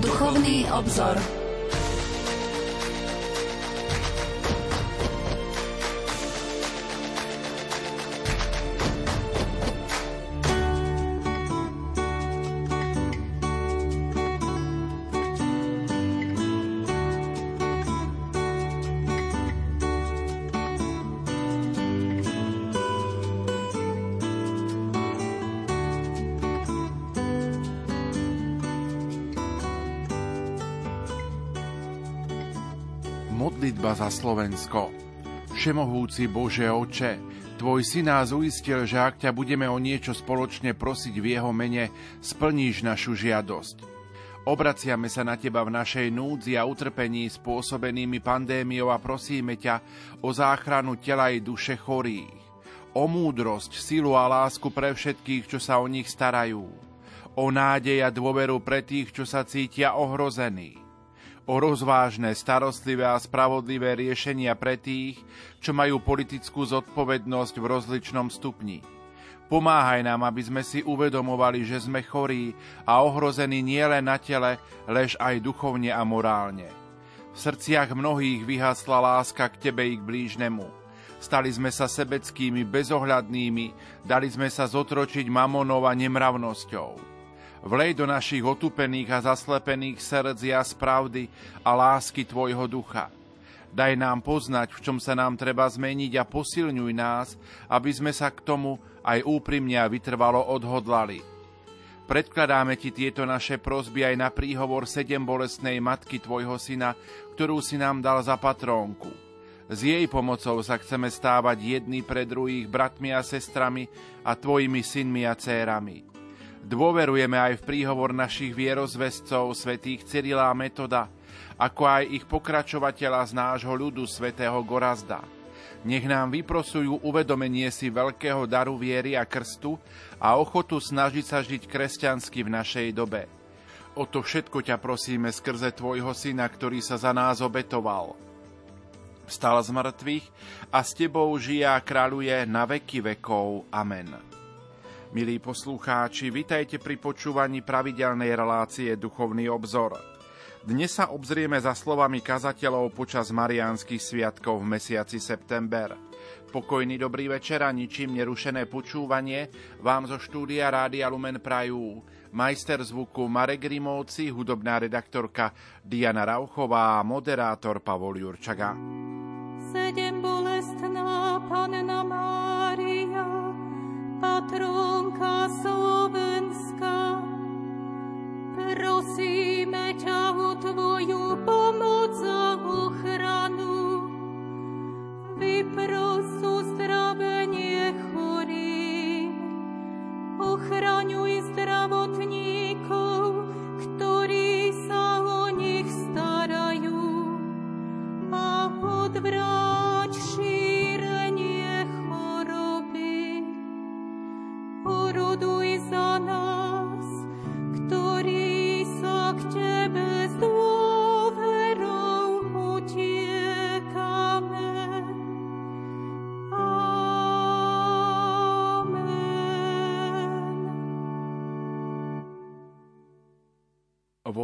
Duchovný obzor. Za Slovensko. Všemohúci Bože Oče, Tvoj si nás uistil, že ak ťa budeme o niečo spoločne prosiť v Jeho mene, splníš našu žiadosť. Obraciame sa na Teba v našej núdzi a utrpení spôsobenými pandémiou a prosíme ťa o záchranu tela i duše chorých, o múdrosť, silu a lásku pre všetkých, čo sa o nich starajú, o nádej a dôveru pre tých, čo sa cítia ohrození, o rozvážne, starostlivé a spravodlivé riešenia pre tých, čo majú politickú zodpovednosť v rozličnom stupni. Pomáhaj nám, aby sme si uvedomovali, že sme chorí a ohrození nielen na tele, lež aj duchovne a morálne. V srdciach mnohých vyhasla láska k Tebe i k blížnemu. Stali sme sa sebeckými, bezohľadnými, dali sme sa zotročiť mamonou a nemravnosťou. Vlej do našich otupených a zaslepených srdc jas pravdy a lásky Tvojho ducha. Daj nám poznať, v čom sa nám treba zmeniť a posilňuj nás, aby sme sa k tomu aj úprimne a vytrvalo odhodlali. Predkladáme Ti tieto naše prosby aj na príhovor sedem bolestnej matky Tvojho syna, ktorú si nám dal za patrónku. S jej pomocou sa chceme stávať jedni pre druhých bratmi a sestrami a Tvojimi synmi a cérami. Dôverujeme aj v príhovor našich vierozvescov, svätých Cyrila a Metoda, ako aj ich pokračovateľa z nášho ľudu, svätého Gorazda. Nech nám vyprosujú uvedomenie si veľkého daru viery a krstu a ochotu snažiť sa žiť kresťansky v našej dobe. O to všetko ťa prosíme skrze Tvojho Syna, ktorý sa za nás obetoval. Vstal z mŕtvych a s Tebou žije a kráľuje na veky vekov. Amen. Milí poslucháči, vitajte pri počúvaní pravidelnej relácie Duchovný obzor. Dnes sa obzrieme za slovami kazateľov počas Mariánskych sviatkov v mesiaci september. Pokojný dobrý večer a ničím nerušené počúvanie vám zo štúdia Rádia Lumen Prajú. Majster zvuku Marek Rimovci, hudobná redaktorka Diana Rauchová a moderátor Pavol Jurčaga. Sedem bolestná Panna Mária, patronka Slovenska. Prosíme ťa o Tvoju pomoc a ochranu. Vypros uzdravenie chorým. Ochraňuj zdravotníkov, ktorí sa o nich starajú. A odvráť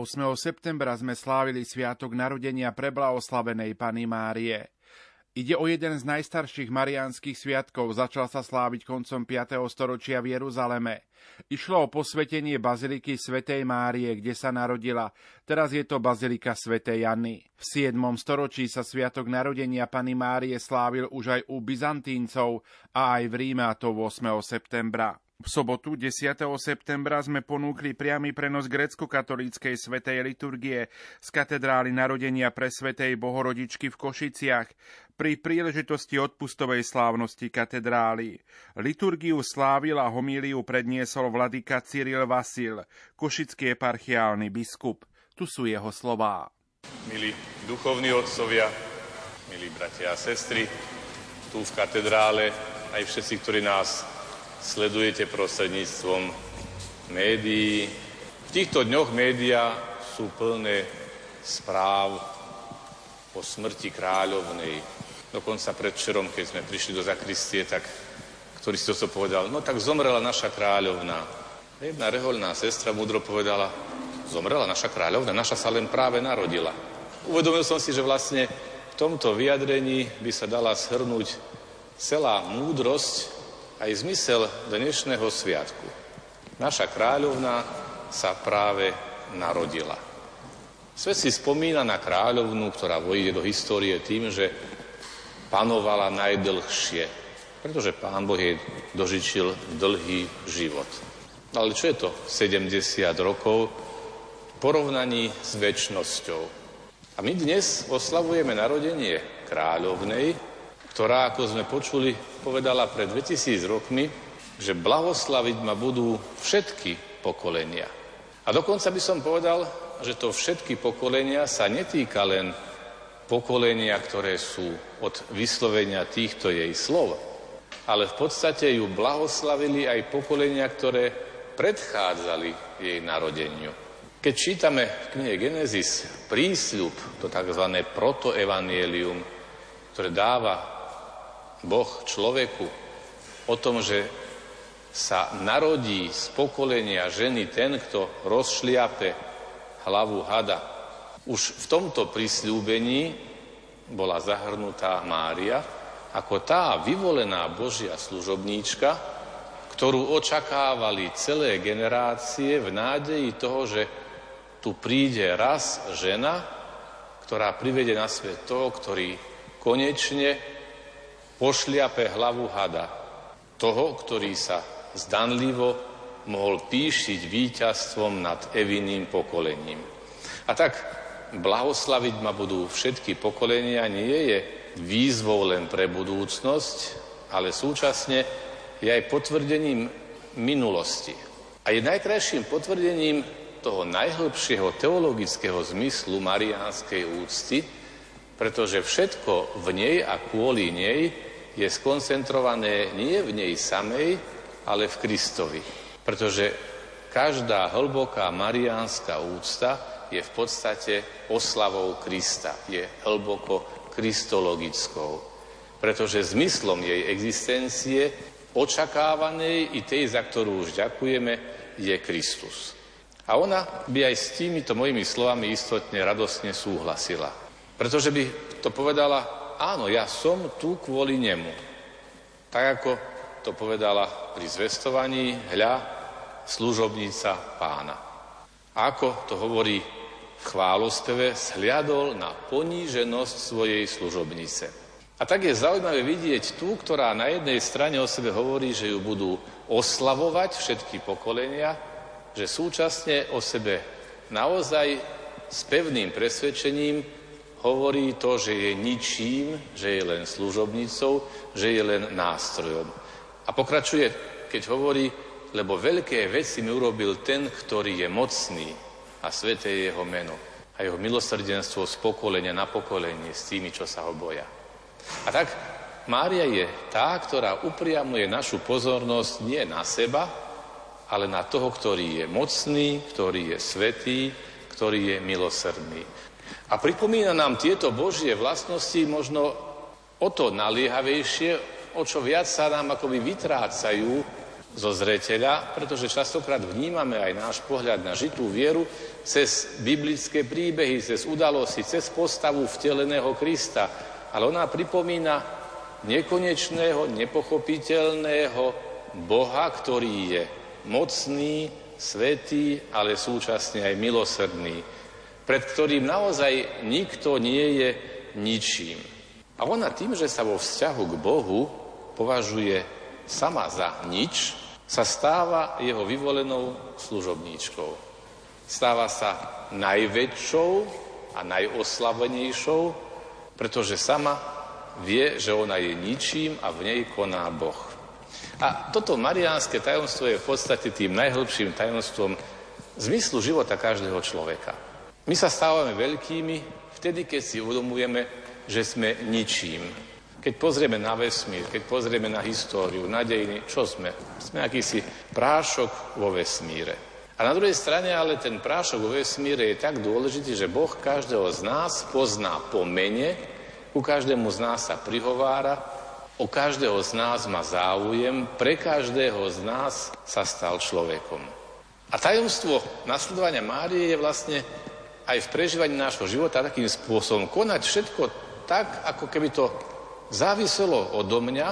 8. septembra sme slávili sviatok narodenia preblahoslavenej Pany Márie. Ide o jeden z najstarších mariánskych sviatkov, začal sa sláviť koncom 5. storočia v Jeruzaleme. Išlo o posvetenie baziliky svätej Márie, kde sa narodila. Teraz je to bazilika svätej Jany. V 7. storočí sa sviatok narodenia Pany Márie slávil už aj u Byzantíncov a aj v Ríme, a to 8. septembra. V sobotu 10. septembra sme ponúkli priamy prenos grecko-katolíckej svetej liturgie z katedrály narodenia pre svetej Bohorodičky v Košiciach pri príležitosti odpustovej slávnosti katedrály. Liturgiu slávil a homíliu predniesol vladyka Cyril Vasil, košický eparchiálny biskup. Tu sú jeho slová. Milí duchovní otcovia, milí bratia a sestry, tu v katedrále, aj všetci, ktorí nás sledujete prostredníctvom médií. V týchto dňoch médiá sú plné správ o smrti kráľovnej. Dokonca predvčerom, keď sme prišli do zakristie, tak ktorý si to povedal, no tak zomrela naša kráľovna. Jedna reholná sestra mudro povedala, zomrela naša kráľovna, naša sa len práve narodila. Uvedomil som si, že vlastne v tomto vyjadrení by sa dala shrnúť celá múdrosť aj zmysel dnešného sviatku. Naša kráľovna sa práve narodila. Svet si spomína na kráľovnú, ktorá vojde do histórie tým, že panovala najdlhšie, pretože pán Boh jej dožičil dlhý život. Ale čo je to 70 rokov v porovnaní s väčšnosťou? A my dnes oslavujeme narodenie kráľovnej, ktorá, ako sme počuli, povedala pred 2000 rokmi, že blahoslaviť ma budú všetky pokolenia. A dokonca by som povedal, že to všetky pokolenia sa netýka len pokolenia, ktoré sú od vyslovenia týchto jej slov, ale v podstate ju blahoslavili aj pokolenia, ktoré predchádzali jej narodeniu. Keď čítame v knihe Genesis prísľub, to tzv. protoevanielium, ktoré dáva Boh človeku o tom, že sa narodí z pokolenia ženy ten, kto rozšliape hlavu hada. Už v tomto prisľúbení bola zahrnutá Mária ako tá vyvolená Božia služobníčka, ktorú očakávali celé generácie v nádeji toho, že tu príde raz žena, ktorá privede na svet toho, ktorý konečne pošliape hlavu hada. Toho, ktorý sa zdanlivo mohol píšiť víťazstvom nad Eviným pokolením. A tak blahoslaviť ma budú všetky pokolenia nie je výzvou len pre budúcnosť, ale súčasne je aj potvrdením minulosti. A je najkrajším potvrdením toho najhlbšieho teologického zmyslu mariánskej úcty, pretože všetko v nej a kvôli nej je skoncentrované nie v nej samej, ale v Kristovi. Pretože každá hlboká mariánska úcta je v podstate oslavou Krista, je hlboko kristologickou. Pretože zmyslom jej existencie očakávanej i tej, za ktorú už ďakujeme, je Kristus. A ona by aj s týmito mojimi slovami istotne radosne súhlasila. Pretože by to povedala, áno, ja som tu kvôli nemu. Tak ako to povedala pri zvestovaní, hľa, služobnica pána. Ako to hovorí v chválospeve, sliadol na poníženosť svojej služobnice. A tak je zaujímavé vidieť tú, ktorá na jednej strane o sebe hovorí, že ju budú oslavovať všetky pokolenia, že súčasne o sebe naozaj s pevným presvedčením hovorí to, že je ničím, že je len služobnicou, že je len nástrojom. A pokračuje, keď hovorí, lebo veľké veci mi urobil ten, ktorý je mocný a sveté je jeho meno a jeho milosrdenstvo z pokolenia na pokolenie s tými, čo sa ho boja. A tak Mária je tá, ktorá upriamuje našu pozornosť nie na seba, ale na toho, ktorý je mocný, ktorý je svetý, ktorý je milosrdný. A pripomína nám tieto Božie vlastnosti možno o to naliehavejšie, o čo viac sa nám akoby vytrácajú zo zreteľa, pretože častokrát vnímame aj náš pohľad na žitú vieru cez biblické príbehy, cez udalosti, cez postavu vteleného Krista, ale ona pripomína nekonečného, nepochopiteľného Boha, ktorý je mocný, svetý, ale súčasne aj milosrdný, pred ktorým naozaj nikto nie je ničím. A ona tým, že sa vo vzťahu k Bohu považuje sama za nič, sa stáva jeho vyvolenou služobníčkou. Stáva sa najväčšou a najoslavenejšou pretože sama vie, že ona je ničím a v nej koná Boh. A toto mariánske tajomstvo je v podstate tým najhlbším tajomstvom zmyslu života každého človeka. My sa stávame veľkými vtedy, keď si uvedomujeme, že sme ničím. Keď pozrieme na vesmír, keď pozrieme na históriu, na dejiny, čo sme? Sme akýsi prášok vo vesmíre. A na druhej strane ale ten prášok vo vesmíre je tak dôležitý, že Boh každého z nás pozná po mene ku každému z nás sa prihovára, o každého z nás má záujem, pre každého z nás sa stal človekom. A tajomstvo nasledovania Márie je vlastne aj v prežívaní nášho života takým spôsobom konať všetko tak, ako keby to záviselo odo mňa,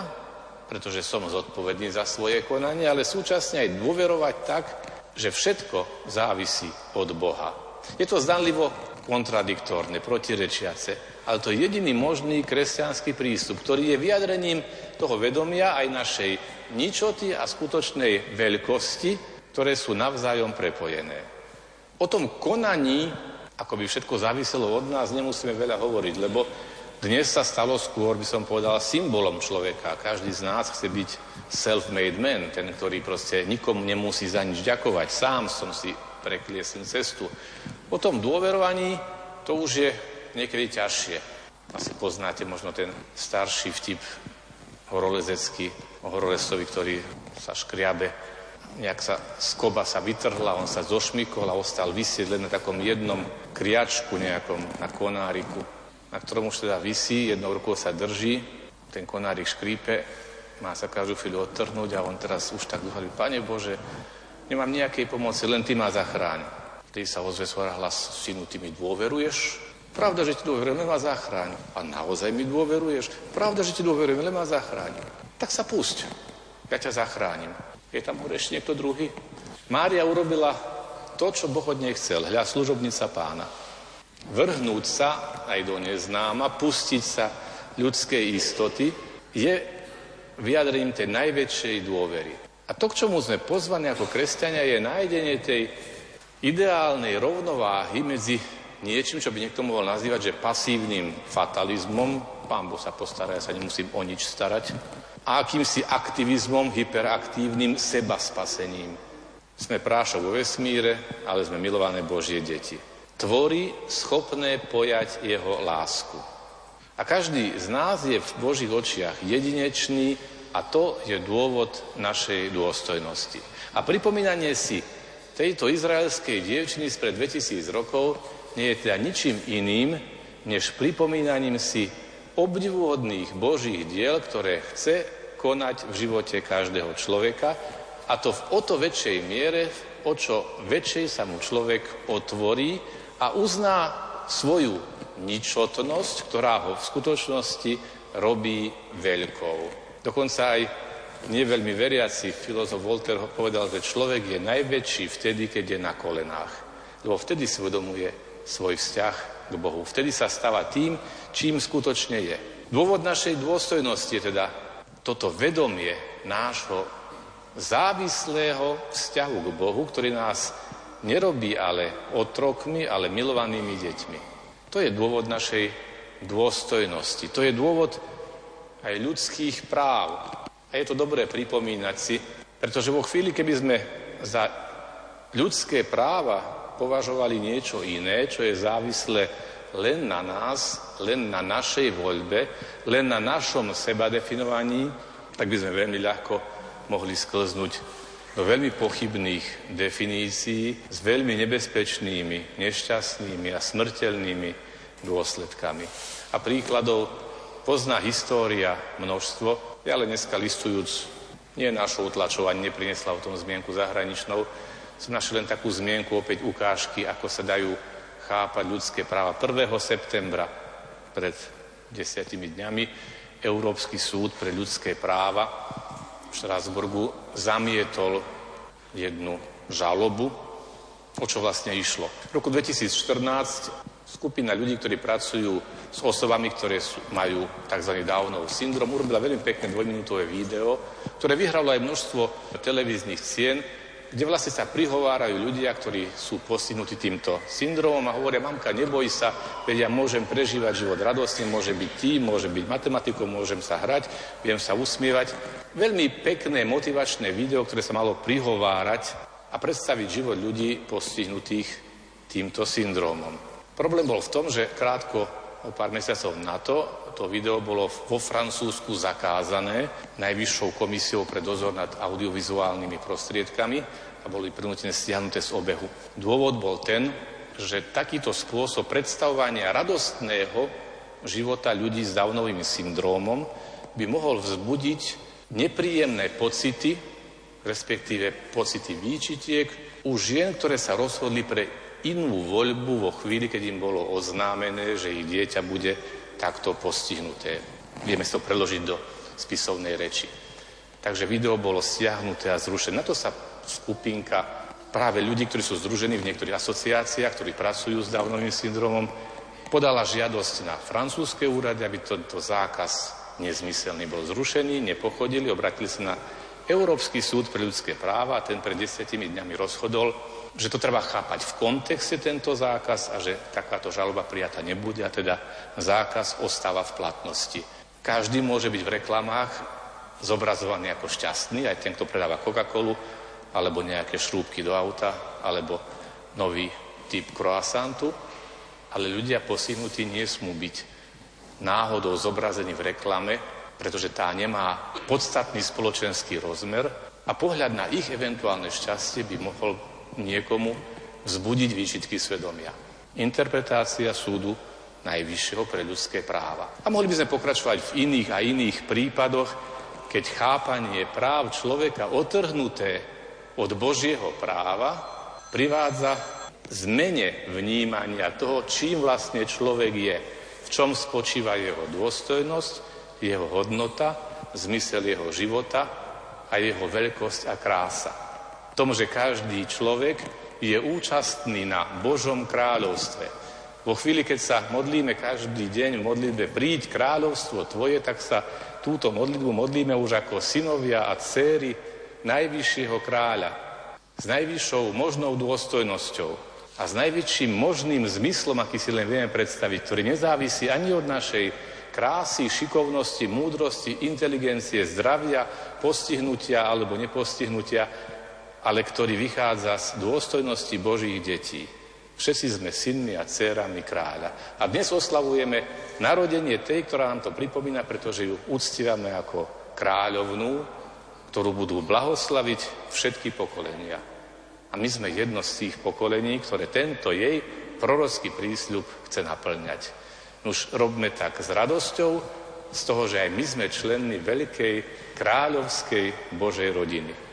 pretože som zodpovedný za svoje konanie, ale súčasne aj dôverovať tak, že všetko závisí od Boha. Je to zdanlivo kontradiktórne, protirečiace, ale to je jediný možný kresťanský prístup, ktorý je vyjadrením toho vedomia aj našej ničoty a skutočnej veľkosti, ktoré sú navzájom prepojené. O tom konaní ako by všetko záviselo od nás, nemusíme veľa hovoriť, lebo dnes sa stalo skôr, by som povedal, symbolom človeka. Každý z nás chce byť self-made man, ten, ktorý proste nikomu nemusí za nič ďakovať. Sám som si prekliesl cestu. O tom dôverovaní to už je niekedy ťažšie. Asi poznáte možno ten starší vtip horolezecký o horolesovi, ktorý sa škriabe nejak sa skoba sa vytrhla, on sa zošmykol a ostal vysieť len na takom jednom kriačku nejakom, na konáriku, na ktorom už teda vysí, jednou rukou sa drží, ten konárik škrípe, má sa každú chvíľu odtrhnúť a on teraz už tak hovorí, Pane Bože, nemám nejakej pomoci, len Ty ma zachráň. Ty sa ozve svoj hlas, synu, Ty mi dôveruješ? Pravda, že ti dôverujem, len ma zachráň. A naozaj mi dôveruješ? Pravda, že ti dôverujem, len ma zachráň. Tak sa pusť, ja ťa zachránim. Je tam hore ešte niekto druhý? Mária urobila to, čo Boh od nej chcel. Hľa služobnica pána. Vrhnúť sa aj do neznáma, pustiť sa ľudskej istoty je vyjadrením tej najväčšej dôvery. A to, k čomu sme pozvaní ako kresťania, je nájdenie tej ideálnej rovnováhy medzi niečím, čo by niekto mohol nazývať, že pasívnym fatalizmom, pán Boh sa postará, ja sa nemusím o nič starať, a akýmsi aktivizmom, hyperaktívnym seba spasením. Sme prášok vo vesmíre, ale sme milované Božie deti. Tvorí schopné pojať jeho lásku. A každý z nás je v Božích očiach jedinečný a to je dôvod našej dôstojnosti. A pripomínanie si tejto izraelskej dievčiny spred 2000 rokov nie je teda ničím iným, než pripomínaním si obdivuhodných Božích diel, ktoré chce konať v živote každého človeka a to v o to väčšej miere, o čo väčšej sa mu človek otvorí a uzná svoju ničotnosť, ktorá ho v skutočnosti robí veľkou. Dokonca aj neveľmi veriaci filozof Voltaire povedal, že človek je najväčší vtedy, keď je na kolenách. Lebo vtedy si uvedomuje svoj vzťah k Bohu. Vtedy sa stáva tým, čím skutočne je. Dôvod našej dôstojnosti je teda toto vedomie nášho závislého vzťahu k Bohu, ktorý nás nerobí ale otrokmi, ale milovanými deťmi. To je dôvod našej dôstojnosti. To je dôvod aj ľudských práv. A je to dobré pripomínať si, pretože vo chvíli, keby sme za ľudské práva považovali niečo iné, čo je závislé len na nás, len na našej voľbe, len na našom seba definovaní, tak by sme veľmi ľahko mohli sklznúť do veľmi pochybných definícií s veľmi nebezpečnými, nešťastnými a smrteľnými dôsledkami. A príkladov pozná história množstvo, ale dneska listujúc, nie našou utlačou, ani neprinesla o tom zmienku zahraničnou, som našiel len takú zmienku, opäť ukážky, ako sa dajú chápať ľudské práva. 1. septembra pred desiatimi dňami Európsky súd pre ľudské práva v Štrásburgu zamietol jednu žalobu, o čo vlastne išlo. V roku 2014 skupina ľudí, ktorí pracujú s osobami, ktoré sú, majú tzv. Downov syndrom, urobila veľmi pekné dvojminútové video, ktoré vyhralo aj množstvo televíznych cien kde vlastne sa prihovárajú ľudia, ktorí sú postihnutí týmto syndromom a hovoria, mamka, neboj sa, veď ja môžem prežívať život radostne, môže byť tým, môže byť matematikou, môžem sa hrať, viem sa usmievať. Veľmi pekné motivačné video, ktoré sa malo prihovárať a predstaviť život ľudí postihnutých týmto syndromom. Problém bol v tom, že krátko o pár mesiacov na to, to video bolo vo Francúzsku zakázané Najvyššou komisiou pre dozor nad audiovizuálnymi prostriedkami a boli prinútené stiahnuté z obehu. Dôvod bol ten, že takýto spôsob predstavovania radostného života ľudí s Downovým syndrómom by mohol vzbudiť nepríjemné pocity respektíve pocity výčitiek u žien, ktoré sa rozhodli pre inú voľbu vo chvíli, keď im bolo oznámené, že ich dieťa bude takto postihnuté. Vieme to preložiť do spisovnej reči. Takže video bolo stiahnuté a zrušené. Na to sa skupinka práve ľudí, ktorí sú združení v niektorých asociáciách, ktorí pracujú s Downovým syndromom, podala žiadosť na francúzske úrady, aby tento zákaz nezmyselný bol zrušený, nepochodili, obratili sa na Európsky súd pre ľudské práva a ten pred desiatimi dňami rozhodol, že to treba chápať v kontexte tento zákaz a že takáto žaloba prijata nebude a teda zákaz ostáva v platnosti. Každý môže byť v reklamách zobrazovaný ako šťastný, aj ten, kto predáva Coca-Colu, alebo nejaké šrúbky do auta, alebo nový typ croissantu, ale ľudia postihnutí nesmú byť náhodou zobrazení v reklame, pretože tá nemá podstatný spoločenský rozmer a pohľad na ich eventuálne šťastie by mohol niekomu vzbudiť výčitky svedomia. Interpretácia súdu Najvyššieho pre ľudské práva. A mohli by sme pokračovať v iných a iných prípadoch, keď chápanie práv človeka otrhnuté od Božieho práva privádza zmene vnímania toho, čím vlastne človek je, v čom spočíva jeho dôstojnosť, jeho hodnota, zmysel jeho života a jeho veľkosť a krása tom, že každý človek je účastný na Božom kráľovstve. Vo chvíli, keď sa modlíme každý deň v modlitbe príď kráľovstvo Tvoje, tak sa túto modlitbu modlíme už ako synovia a céry najvyššieho kráľa s najvyššou možnou dôstojnosťou a s najväčším možným zmyslom, aký si len vieme predstaviť, ktorý nezávisí ani od našej krásy, šikovnosti, múdrosti, inteligencie, zdravia, postihnutia alebo nepostihnutia, ale ktorý vychádza z dôstojnosti Božích detí. Všetci sme synmi a dcerami kráľa. A dnes oslavujeme narodenie tej, ktorá nám to pripomína, pretože ju uctívame ako kráľovnú, ktorú budú blahoslaviť všetky pokolenia. A my sme jedno z tých pokolení, ktoré tento jej prorocký prísľub chce naplňať. Už robme tak s radosťou, z toho, že aj my sme členmi veľkej kráľovskej Božej rodiny.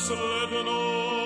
sled and.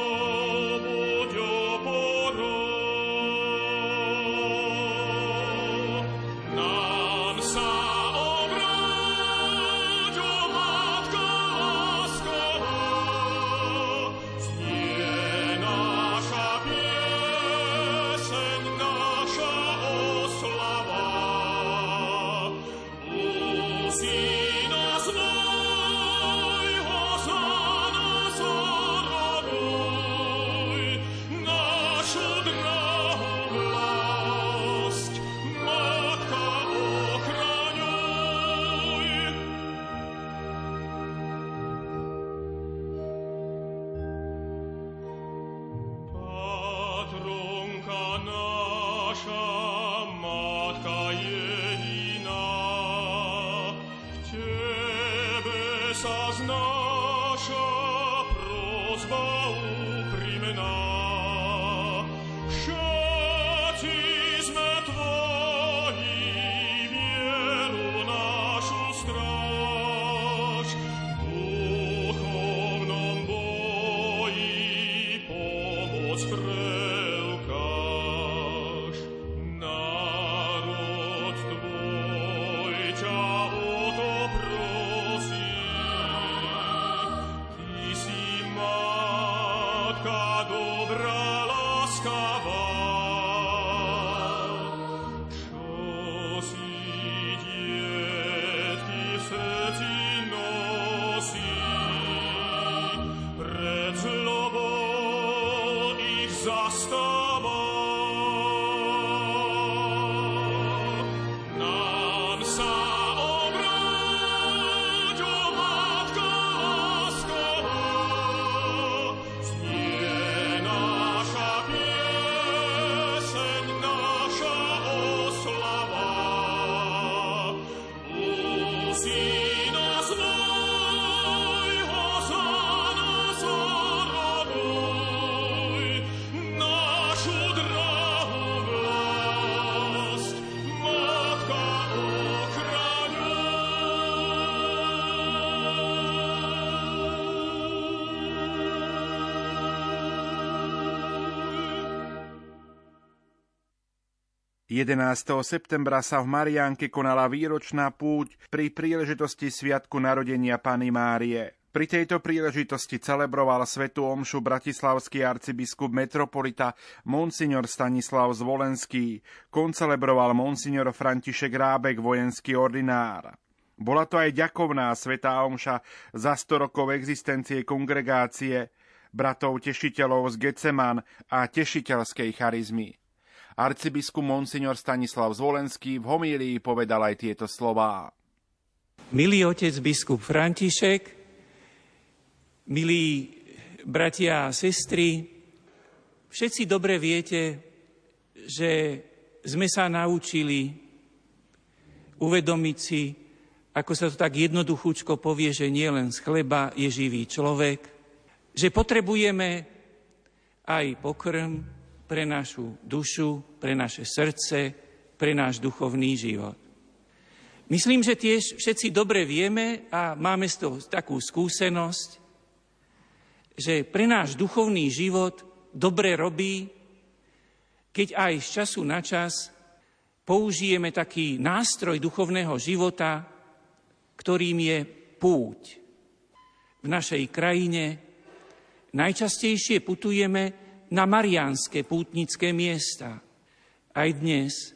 11. septembra sa v Mariánke konala výročná púť pri príležitosti Sviatku narodenia Pany Márie. Pri tejto príležitosti celebroval svetu omšu bratislavský arcibiskup metropolita Monsignor Stanislav Zvolenský, koncelebroval Monsignor František Rábek, vojenský ordinár. Bola to aj ďakovná svetá omša za 100 rokov existencie kongregácie, bratov tešiteľov z Geceman a tešiteľskej charizmy. Arcibiskup Monsignor Stanislav Zvolenský v homílii povedal aj tieto slová. Milý otec biskup František, milí bratia a sestry, všetci dobre viete, že sme sa naučili uvedomiť si, ako sa to tak jednoduchúčko povie, že nie len z chleba je živý človek, že potrebujeme aj pokrm, pre našu dušu, pre naše srdce, pre náš duchovný život. Myslím, že tiež všetci dobre vieme a máme z toho takú skúsenosť, že pre náš duchovný život dobre robí, keď aj z času na čas použijeme taký nástroj duchovného života, ktorým je púť. V našej krajine najčastejšie putujeme na mariánske pútnické miesta. Aj dnes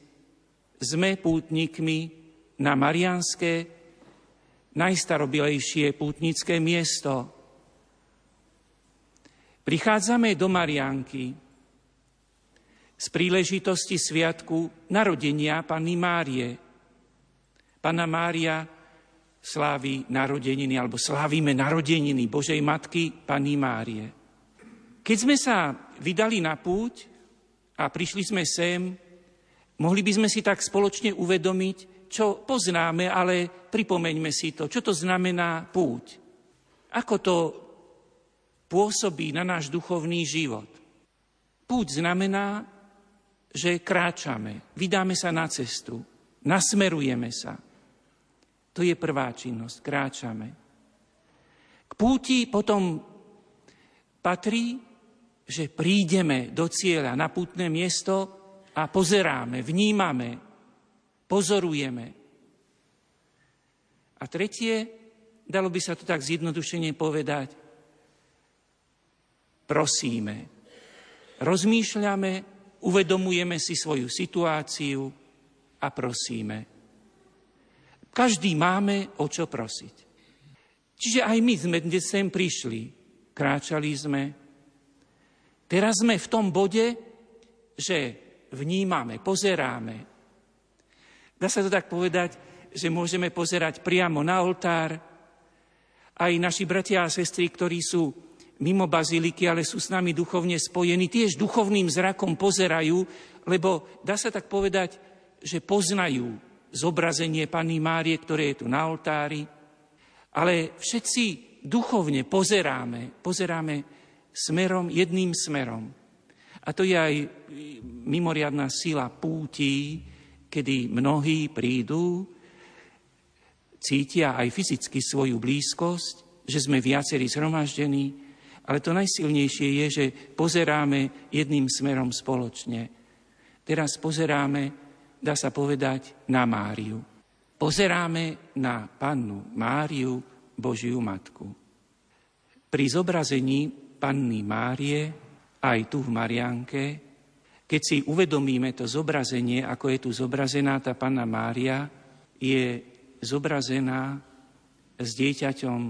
sme pútnikmi na mariánske najstarobilejšie pútnické miesto. Prichádzame do Marianky z príležitosti sviatku narodenia Panny Márie. Panna Mária slávi narodeniny, alebo slávime narodeniny Božej Matky Panny Márie. Keď sme sa vydali na púť a prišli sme sem, mohli by sme si tak spoločne uvedomiť, čo poznáme, ale pripomeňme si to, čo to znamená púť. Ako to pôsobí na náš duchovný život. Púť znamená, že kráčame, vydáme sa na cestu, nasmerujeme sa. To je prvá činnosť, kráčame. K púti potom patrí že prídeme do cieľa na putné miesto a pozeráme, vnímame, pozorujeme. A tretie, dalo by sa to tak zjednodušene povedať, prosíme, rozmýšľame, uvedomujeme si svoju situáciu a prosíme. Každý máme o čo prosiť. Čiže aj my sme dnes sem prišli, kráčali sme, Teraz sme v tom bode, že vnímame, pozeráme. Dá sa to tak povedať, že môžeme pozerať priamo na oltár. Aj naši bratia a sestry, ktorí sú mimo baziliky, ale sú s nami duchovne spojení, tiež duchovným zrakom pozerajú, lebo dá sa tak povedať, že poznajú zobrazenie Pany Márie, ktoré je tu na oltári, ale všetci duchovne pozeráme, pozeráme smerom, jedným smerom. A to je aj mimoriadná sila púti, kedy mnohí prídu, cítia aj fyzicky svoju blízkosť, že sme viacerí zhromaždení, ale to najsilnejšie je, že pozeráme jedným smerom spoločne. Teraz pozeráme, dá sa povedať, na Máriu. Pozeráme na pannu Máriu, Božiu Matku. Pri zobrazení Panny Márie, aj tu v Marianke, keď si uvedomíme to zobrazenie, ako je tu zobrazená tá Panna Mária, je zobrazená s dieťaťom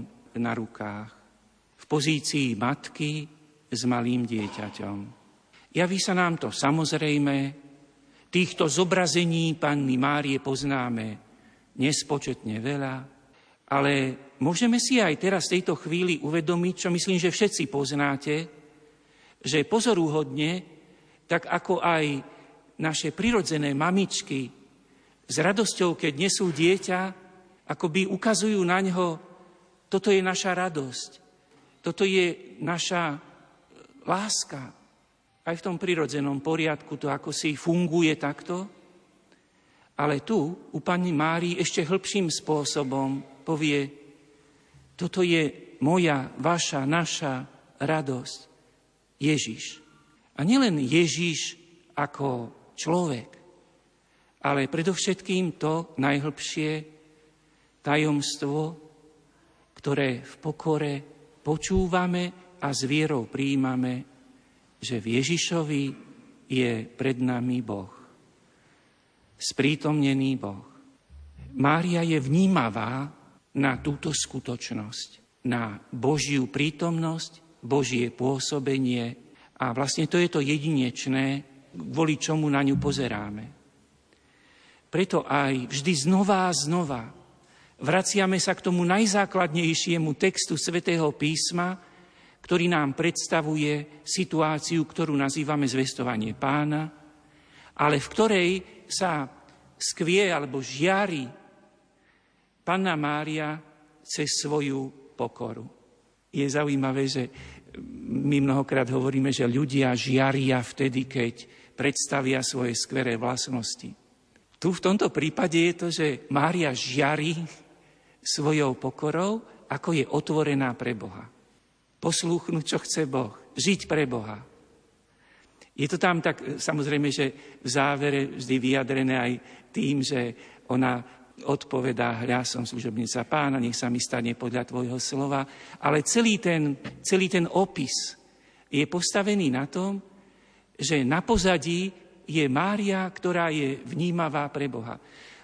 na rukách, v pozícii matky s malým dieťaťom. Javí sa nám to samozrejme, týchto zobrazení Panny Márie poznáme nespočetne veľa, ale môžeme si aj teraz v tejto chvíli uvedomiť, čo myslím, že všetci poznáte, že pozorúhodne, tak ako aj naše prirodzené mamičky s radosťou, keď nesú dieťa, akoby ukazujú na ňo, toto je naša radosť, toto je naša láska. Aj v tom prirodzenom poriadku to ako si funguje takto. Ale tu u pani Márii ešte hĺbším spôsobom povie, toto je moja, vaša, naša radosť. Ježiš. A nielen Ježiš ako človek, ale predovšetkým to najhlbšie tajomstvo, ktoré v pokore počúvame a s vierou príjmame, že v Ježišovi je pred nami Boh. Sprítomnený Boh. Mária je vnímavá na túto skutočnosť, na Božiu prítomnosť, Božie pôsobenie a vlastne to je to jedinečné, kvôli čomu na ňu pozeráme. Preto aj vždy znova a znova vraciame sa k tomu najzákladnejšiemu textu svätého písma, ktorý nám predstavuje situáciu, ktorú nazývame zvestovanie pána, ale v ktorej sa skvie alebo žiari Panna Mária cez svoju pokoru. Je zaujímavé, že my mnohokrát hovoríme, že ľudia žiaria vtedy, keď predstavia svoje skveré vlastnosti. Tu v tomto prípade je to, že Mária žiari svojou pokorou, ako je otvorená pre Boha. Poslúchnuť, čo chce Boh. Žiť pre Boha. Je to tam tak, samozrejme, že v závere vždy vyjadrené aj tým, že ona odpovedá, hľa som služobnica pána, nech sa mi stane podľa tvojho slova. Ale celý ten, celý ten opis je postavený na tom, že na pozadí je Mária, ktorá je vnímavá pre Boha.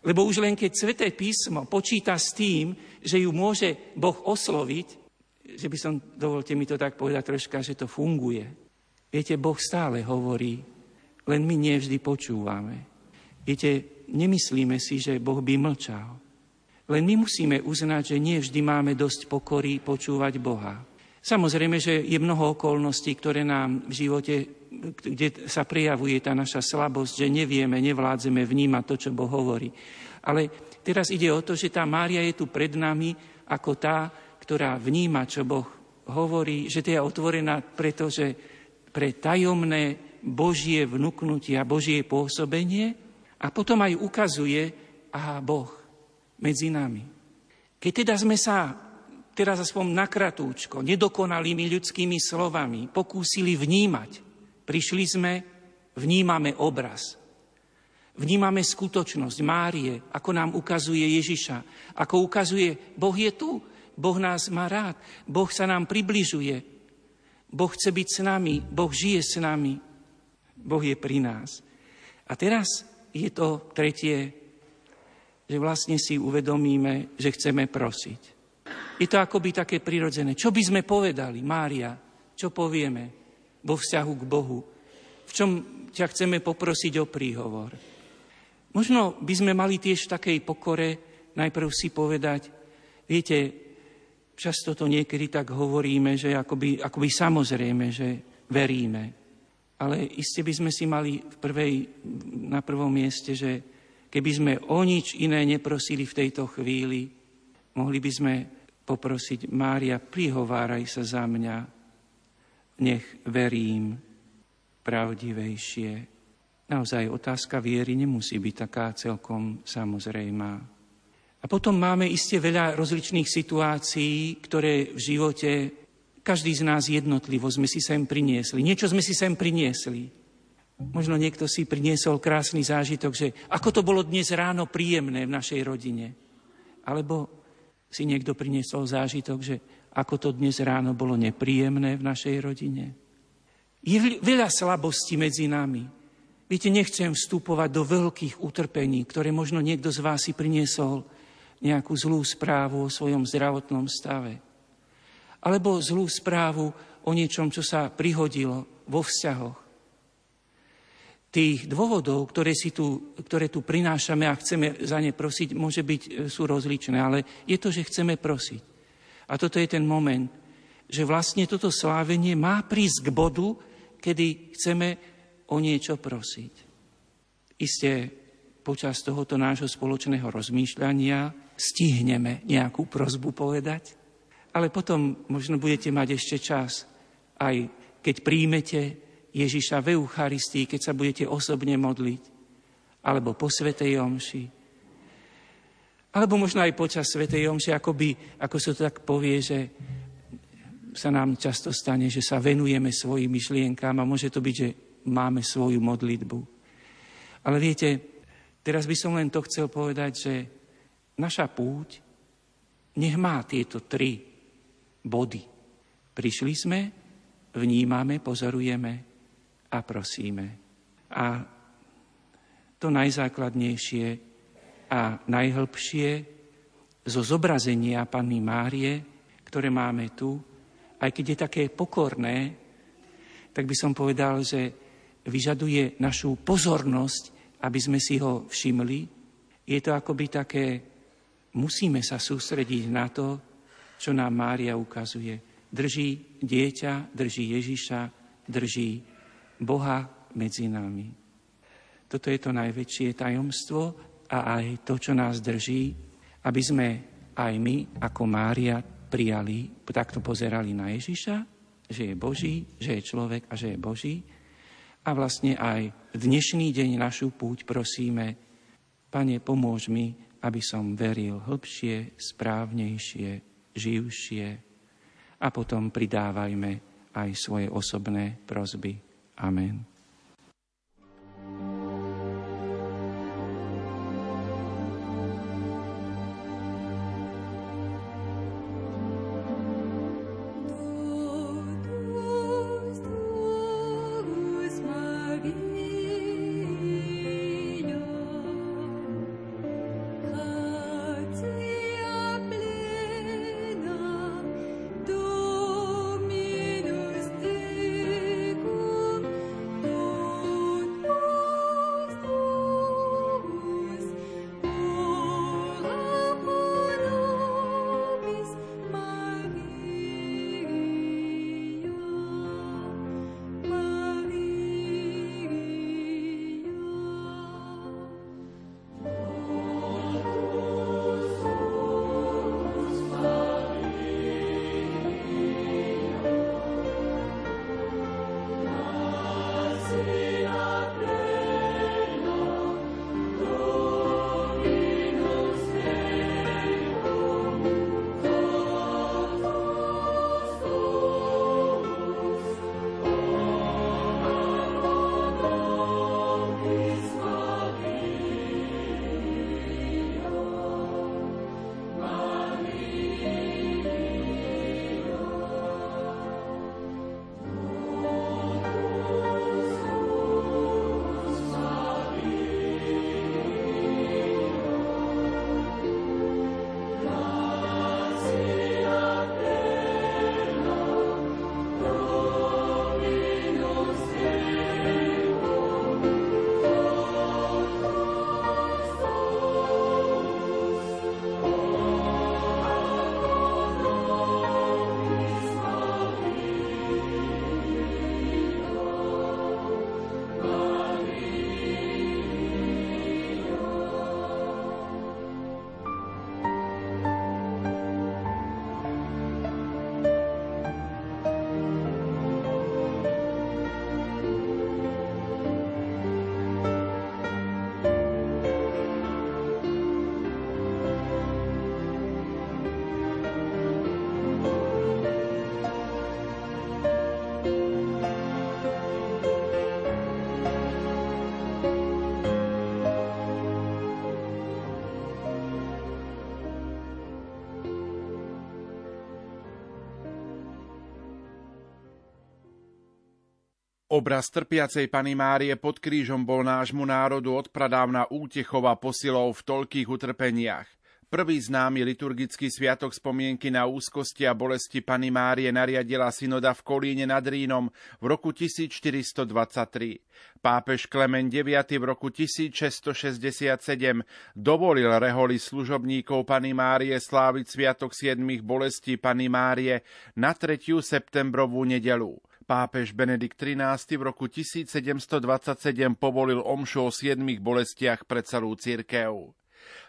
Lebo už len keď Sveté písmo počíta s tým, že ju môže Boh osloviť, že by som, dovolte mi to tak povedať troška, že to funguje. Viete, Boh stále hovorí, len my nevždy počúvame. Viete, nemyslíme si, že Boh by mlčal. Len my musíme uznať, že nie vždy máme dosť pokory počúvať Boha. Samozrejme, že je mnoho okolností, ktoré nám v živote, kde sa prejavuje tá naša slabosť, že nevieme, nevládzeme vnímať to, čo Boh hovorí. Ale teraz ide o to, že tá Mária je tu pred nami ako tá, ktorá vníma, čo Boh hovorí, že to je otvorená, pretože pre tajomné Božie vnúknutie a Božie pôsobenie a potom aj ukazuje, aha, Boh medzi nami. Keď teda sme sa teraz aspoň nakratúčko, nedokonalými ľudskými slovami pokúsili vnímať. Prišli sme, vnímame obraz. Vnímame skutočnosť Márie, ako nám ukazuje Ježiša, ako ukazuje, Boh je tu, Boh nás má rád, Boh sa nám približuje, Boh chce byť s nami, Boh žije s nami, Boh je pri nás. A teraz je to tretie, že vlastne si uvedomíme, že chceme prosiť. Je to akoby také prirodzené. Čo by sme povedali, Mária? Čo povieme vo vzťahu k Bohu? V čom ťa chceme poprosiť o príhovor? Možno by sme mali tiež v takej pokore najprv si povedať, viete, často to niekedy tak hovoríme, že akoby, akoby samozrejme, že veríme. Ale iste by sme si mali v prvej, na prvom mieste, že keby sme o nič iné neprosili v tejto chvíli, mohli by sme poprosiť, Mária, prihováraj sa za mňa, nech verím pravdivejšie. Naozaj otázka viery nemusí byť taká celkom samozrejmá. A potom máme iste veľa rozličných situácií, ktoré v živote každý z nás jednotlivo sme si sem priniesli. Niečo sme si sem priniesli. Možno niekto si priniesol krásny zážitok, že ako to bolo dnes ráno príjemné v našej rodine. Alebo si niekto priniesol zážitok, že ako to dnes ráno bolo nepríjemné v našej rodine. Je veľa slabostí medzi nami. Viete, nechcem vstupovať do veľkých utrpení, ktoré možno niekto z vás si priniesol nejakú zlú správu o svojom zdravotnom stave. Alebo zlú správu o niečom, čo sa prihodilo vo vzťahoch. Tých dôvodov, ktoré, si tu, ktoré tu prinášame a chceme za ne prosiť, môže byť, e, sú rozličné, ale je to, že chceme prosiť. A toto je ten moment, že vlastne toto slávenie má prísť k bodu, kedy chceme o niečo prosiť. Isté počas tohoto nášho spoločného rozmýšľania stihneme nejakú prozbu povedať, ale potom možno budete mať ešte čas aj keď príjmete Ježiša v Eucharistii, keď sa budete osobne modliť, alebo po Svetej Omši, alebo možno aj počas Svetej Omši, ako, by, ako sa to tak povie, že sa nám často stane, že sa venujeme svojim myšlienkám a môže to byť, že máme svoju modlitbu. Ale viete, teraz by som len to chcel povedať, že naša púť nech má tieto tri body. Prišli sme, vnímame, pozorujeme a prosíme. A to najzákladnejšie a najhlbšie zo zobrazenia Panny Márie, ktoré máme tu, aj keď je také pokorné, tak by som povedal, že vyžaduje našu pozornosť, aby sme si ho všimli. Je to akoby také, musíme sa sústrediť na to, čo nám Mária ukazuje drží dieťa, drží Ježiša, drží Boha medzi nami. Toto je to najväčšie tajomstvo a aj to, čo nás drží, aby sme aj my, ako Mária, prijali, takto pozerali na Ježiša, že je Boží, že je človek a že je Boží. A vlastne aj v dnešný deň našu púť prosíme, Pane, pomôž mi, aby som veril hlbšie, správnejšie, živšie, a potom pridávajme aj svoje osobné prozby. Amen. Obraz trpiacej Pany Márie pod krížom bol nášmu národu odpradávna útechov a posilou v toľkých utrpeniach. Prvý známy liturgický sviatok spomienky na úzkosti a bolesti Pany Márie nariadila synoda v Kolíne nad Rínom v roku 1423. Pápež Klemen IX v roku 1667 dovolil reholi služobníkov Pany Márie sláviť sviatok siedmých bolestí Pany Márie na 3. septembrovú nedelu. Pápež Benedikt XIII v roku 1727 povolil omšu o siedmých bolestiach pre celú cirkev.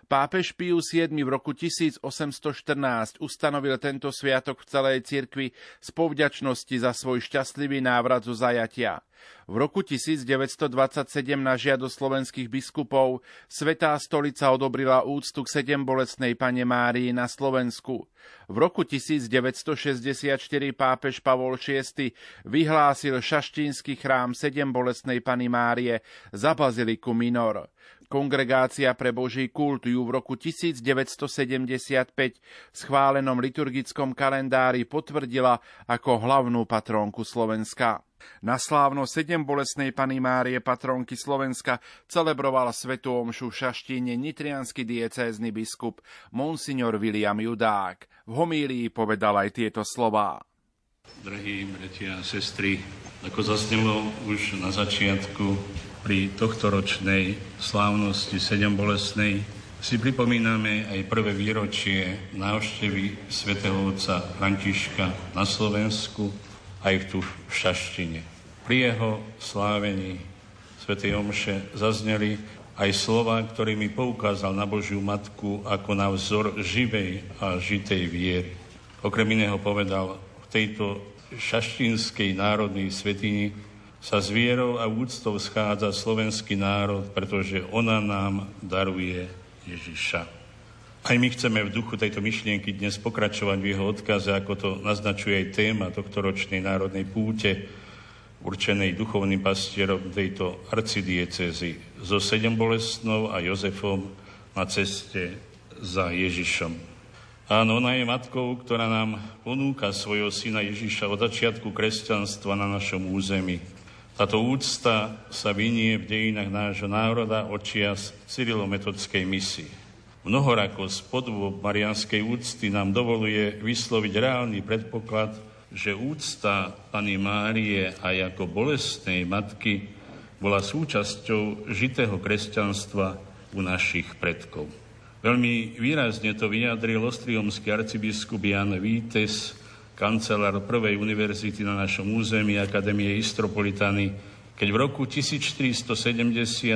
Pápež Pius VII v roku 1814 ustanovil tento sviatok v celej cirkvi z povďačnosti za svoj šťastlivý návrat zo zajatia. V roku 1927 na žiadosť slovenských biskupov Svetá stolica odobrila úctu k sedem bolestnej pane Márii na Slovensku. V roku 1964 pápež Pavol VI vyhlásil šaštínsky chrám sedem bolestnej Pany Márie za baziliku Minor. Kongregácia pre Boží kult ju v roku 1975 v schválenom liturgickom kalendári potvrdila ako hlavnú patrónku Slovenska. Na slávno sedem bolesnej Pany Márie patrónky Slovenska celebroval svetu omšu v Šaštíne nitrianský diecézny biskup Monsignor William Judák. V homílii povedal aj tieto slová. Drahí bratia a sestry, ako zaznelo už na začiatku, pri tohtoročnej slávnosti sedem bolesnej si pripomíname aj prvé výročie návštevy svätého otca Františka na Slovensku, aj tu v Šaštine. Pri jeho slávení svätej Omše zazneli aj slova, ktorými poukázal na Božiu Matku ako na vzor živej a žitej viery. Okrem iného povedal, tejto šaštínskej národnej svetini sa s vierou a úctou schádza slovenský národ, pretože ona nám daruje Ježiša. Aj my chceme v duchu tejto myšlienky dnes pokračovať v jeho odkaze, ako to naznačuje aj téma tohto ročnej národnej púte, určenej duchovným pastierom tejto arcidiecezy so sedem bolestnou a Jozefom na ceste za Ježišom. Áno, ona je matkou, ktorá nám ponúka svojho syna Ježiša od začiatku kresťanstva na našom území. Táto úcta sa vynie v dejinách nášho národa očias cyrilometodskej misie. Mnohorako podôb marianskej úcty nám dovoluje vysloviť reálny predpoklad, že úcta Pany Márie aj ako bolestnej matky bola súčasťou žitého kresťanstva u našich predkov. Veľmi výrazne to vyjadril ostriomský arcibiskup Jan Vítes kancelár prvej univerzity na našom území Akadémie Istropolitany, keď v roku 1470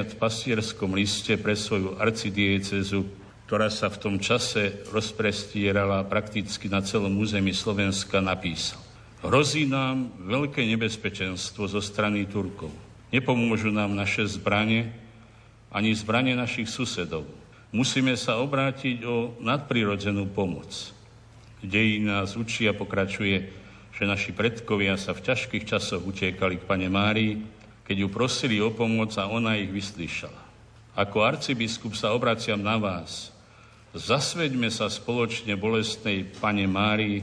v pastierskom liste pre svoju arcidiecezu, ktorá sa v tom čase rozprestierala prakticky na celom území Slovenska, napísal. Hrozí nám veľké nebezpečenstvo zo strany Turkov. Nepomôžu nám naše zbranie ani zbranie našich susedov. Musíme sa obrátiť o nadprirodzenú pomoc dejí nás učí a pokračuje, že naši predkovia sa v ťažkých časoch utiekali k pane Márii, keď ju prosili o pomoc a ona ich vyslyšala. Ako arcibiskup sa obraciam na vás. Zasveďme sa spoločne bolestnej pane Márii,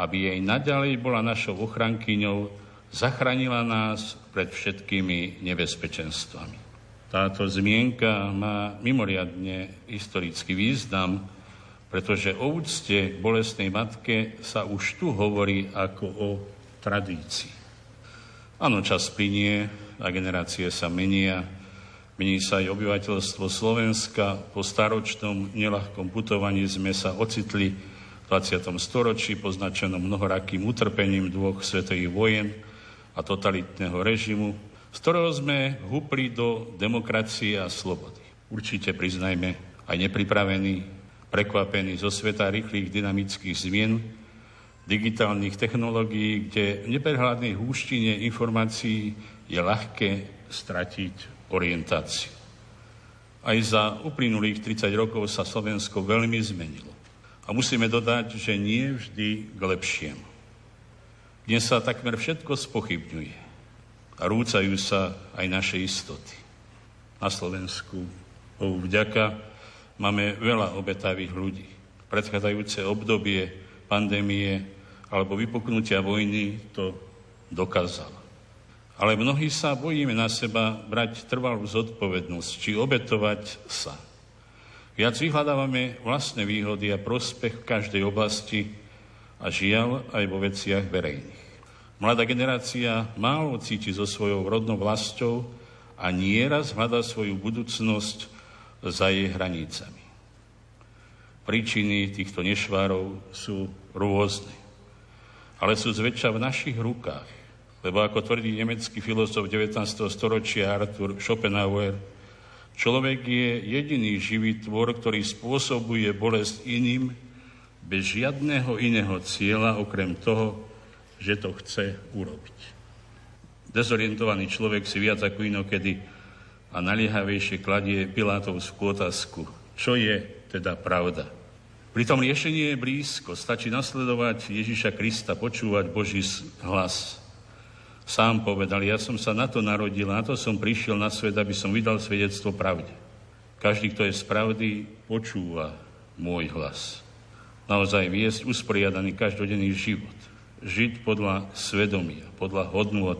aby jej naďalej bola našou ochrankyňou, zachránila nás pred všetkými nebezpečenstvami. Táto zmienka má mimoriadne historický význam, pretože o úcte bolestnej matke sa už tu hovorí ako o tradícii. Áno, čas plinie a generácie sa menia. Mení sa aj obyvateľstvo Slovenska. Po staročnom nelahkom putovaní sme sa ocitli v 20. storočí poznačenom mnohorakým utrpením dvoch svetových vojen a totalitného režimu, z ktorého sme hupli do demokracie a slobody. Určite priznajme aj nepripravení, prekvapení zo sveta rýchlych dynamických zmien, digitálnych technológií, kde v neprehľadnej húštine informácií je ľahké stratiť orientáciu. Aj za uplynulých 30 rokov sa Slovensko veľmi zmenilo. A musíme dodať, že nie vždy k lepšiemu. Dnes sa takmer všetko spochybňuje a rúcajú sa aj naše istoty. Na Slovensku, Bohu vďaka, Máme veľa obetavých ľudí. Predchádzajúce obdobie pandémie alebo vypuknutia vojny to dokázalo. Ale mnohí sa bojíme na seba brať trvalú zodpovednosť, či obetovať sa. Viac vyhľadávame vlastné výhody a prospech v každej oblasti a žiaľ aj vo veciach verejných. Mladá generácia málo cíti so svojou rodnou vlastou a nieraz hľadá svoju budúcnosť za jej hranicami. Príčiny týchto nešvárov sú rôzne, ale sú zväčša v našich rukách. Lebo ako tvrdí nemecký filozof 19. storočia Arthur Schopenhauer, človek je jediný živý tvor, ktorý spôsobuje bolesť iným bez žiadného iného cieľa, okrem toho, že to chce urobiť. Dezorientovaný človek si viac ako inokedy a naliehavejšie kladie Pilátovskú otázku, čo je teda pravda. Pritom riešenie je blízko, stačí nasledovať Ježiša Krista, počúvať Boží hlas, Sám povedal, ja som sa na to narodil, na to som prišiel na svet, aby som vydal svedectvo pravde. Každý, kto je z pravdy, počúva môj hlas. Naozaj viesť usporiadaný každodenný život. Žiť podľa svedomia, podľa hodnôt,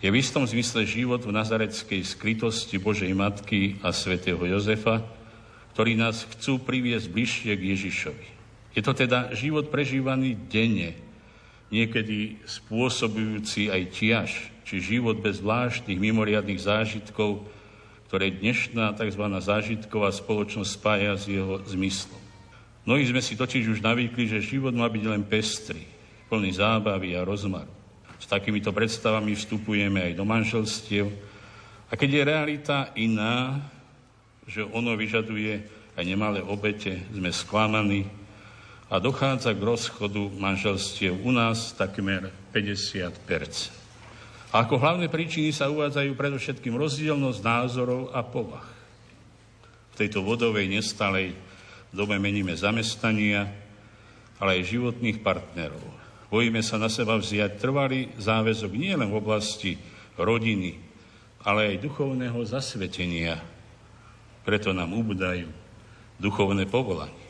je v istom zmysle život v nazareckej skrytosti Božej Matky a svätého Jozefa, ktorí nás chcú priviesť bližšie k Ježišovi. Je to teda život prežívaný denne, niekedy spôsobujúci aj tiaž, či život bez zvláštnych mimoriadných zážitkov, ktoré dnešná tzv. zážitková spoločnosť spája s jeho zmyslom. Mnohí sme si totiž už navykli, že život má byť len pestrý, plný zábavy a rozmaru. S takýmito predstavami vstupujeme aj do manželstiev. A keď je realita iná, že ono vyžaduje aj nemalé obete, sme sklamaní, a dochádza k rozchodu manželstiev u nás takmer 50 A ako hlavné príčiny sa uvádzajú predovšetkým rozdielnosť názorov a povah. V tejto vodovej nestalej dobe meníme zamestnania, ale aj životných partnerov. Bojíme sa na seba vziať trvalý záväzok nielen v oblasti rodiny, ale aj duchovného zasvetenia. Preto nám ubúdajú duchovné povolanie.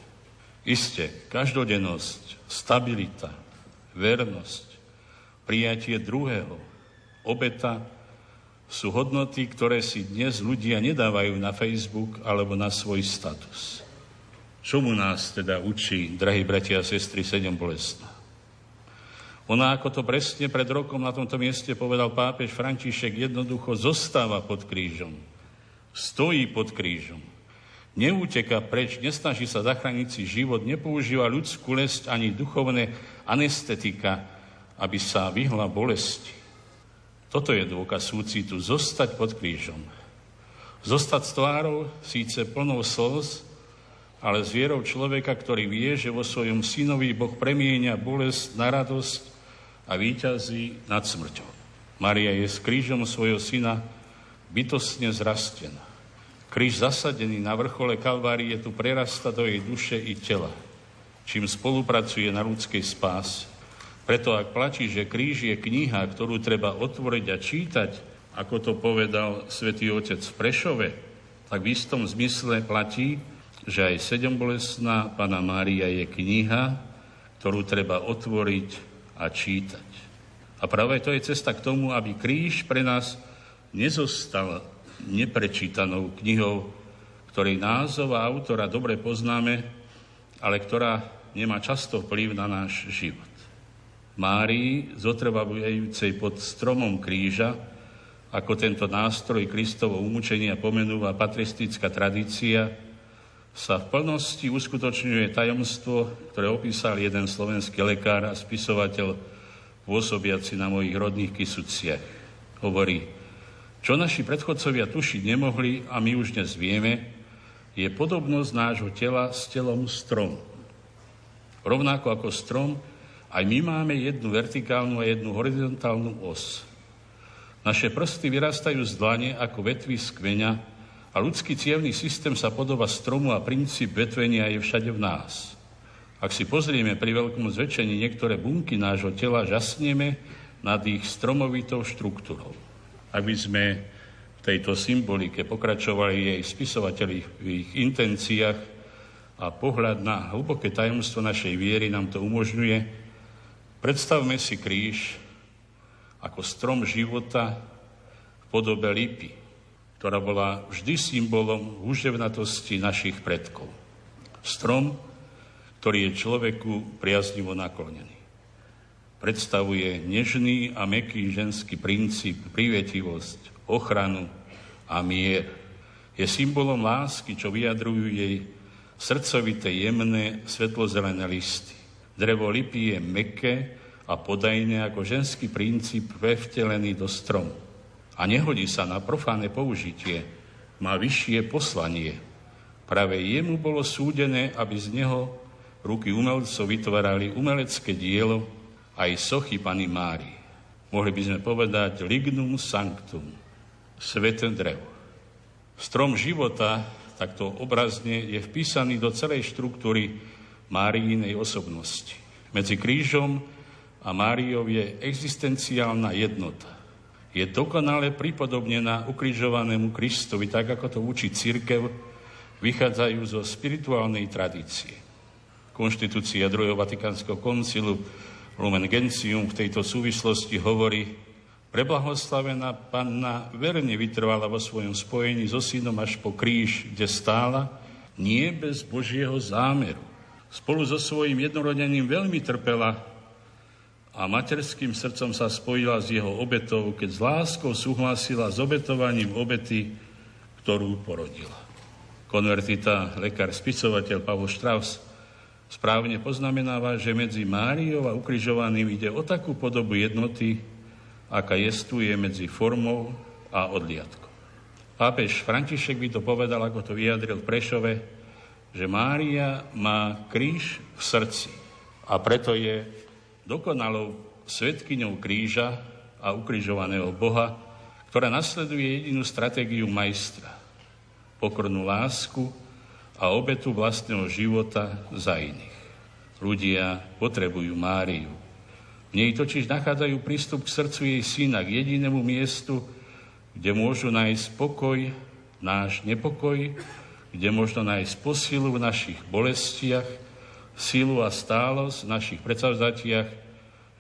Isté, každodennosť, stabilita, vernosť, prijatie druhého, obeta sú hodnoty, ktoré si dnes ľudia nedávajú na Facebook alebo na svoj status. Čomu nás teda učí, drahí bratia a sestry, sedem bolestná? Ona, ako to presne pred rokom na tomto mieste povedal pápež František, jednoducho zostáva pod krížom. Stojí pod krížom neúteka preč, nesnaží sa zachrániť si život, nepoužíva ľudskú lesť ani duchovné anestetika, aby sa vyhla bolesti. Toto je dôkaz súcitu, zostať pod krížom. Zostať s tvárou síce plnou slz, ale s vierou človeka, ktorý vie, že vo svojom synovi Boh premienia bolesť na radosť a výťazí nad smrťou. Maria je s krížom svojho syna bytostne zrastená. Kríž zasadený na vrchole Kalvárie tu prerasta do jej duše i tela, čím spolupracuje na ľudskej spás. Preto ak platí, že kríž je kniha, ktorú treba otvoriť a čítať, ako to povedal svätý Otec v Prešove, tak v istom zmysle platí, že aj sedembolesná Pana Mária je kniha, ktorú treba otvoriť a čítať. A práve to je cesta k tomu, aby kríž pre nás nezostal neprečítanou knihou, ktorej názov a autora dobre poznáme, ale ktorá nemá často vplyv na náš život. Márii, zotrvavujúcej pod stromom kríža, ako tento nástroj Kristovo umúčenia pomenúva patristická tradícia, sa v plnosti uskutočňuje tajomstvo, ktoré opísal jeden slovenský lekár a spisovateľ pôsobiaci na mojich rodných Kisuciach. Hovorí, čo naši predchodcovia tušiť nemohli a my už dnes vieme, je podobnosť nášho tela s telom stromu. Rovnako ako strom, aj my máme jednu vertikálnu a jednu horizontálnu os. Naše prsty vyrastajú z dlane ako vetvy z kveňa a ľudský cievný systém sa podoba stromu a princíp vetvenia je všade v nás. Ak si pozrieme pri veľkom zväčšení niektoré bunky nášho tela, žasneme nad ich stromovitou štruktúrou aby sme v tejto symbolike pokračovali jej spisovateľi v ich intenciách a pohľad na hlboké tajomstvo našej viery nám to umožňuje. Predstavme si kríž ako strom života podobe lipy, ktorá bola vždy symbolom húževnatosti našich predkov. Strom, ktorý je človeku priaznivo naklonený. Predstavuje nežný a meký ženský princíp, privetivosť, ochranu a mier. Je symbolom lásky, čo vyjadrujú jej srdcovité, jemné, svetlozelené listy. Drevo lipy je meké a podajné ako ženský princíp vevtelený do stromu. A nehodí sa na profáne použitie, má vyššie poslanie. Práve jemu bolo súdené, aby z neho ruky umelcov vytvárali umelecké dielo aj sochy Pany Mári. Mohli by sme povedať lignum sanctum, sveté drevo. Strom života, takto obrazne, je vpísaný do celej štruktúry Máriinej osobnosti. Medzi krížom a Máriou je existenciálna jednota. Je dokonale pripodobnená ukrižovanému Kristovi, tak ako to učí církev, vychádzajú zo spirituálnej tradície. Konštitúcia druhého Vatikánskeho koncilu Lumen Gentium v tejto súvislosti hovorí, preblahoslavená panna verne vytrvala vo svojom spojení so synom až po kríž, kde stála, nie bez Božieho zámeru. Spolu so svojím jednorodeným veľmi trpela a materským srdcom sa spojila s jeho obetou, keď s láskou súhlasila s obetovaním obety, ktorú porodila. Konvertita, lekár, spisovateľ Pavol Strauss správne poznamenáva, že medzi Máriou a ukrižovaným ide o takú podobu jednoty, aká jestuje medzi formou a odliadkom. Pápež František by to povedal, ako to vyjadril v Prešove, že Mária má kríž v srdci a preto je dokonalou svetkyňou kríža a ukrižovaného Boha, ktorá nasleduje jedinú stratégiu majstra. Pokornú lásku a obetu vlastného života za iných. Ľudia potrebujú Máriu. V nej totiž nachádzajú prístup k srdcu jej syna, k jedinému miestu, kde môžu nájsť pokoj, náš nepokoj, kde možno nájsť posilu v našich bolestiach, silu a stálosť v našich predsavzatiach,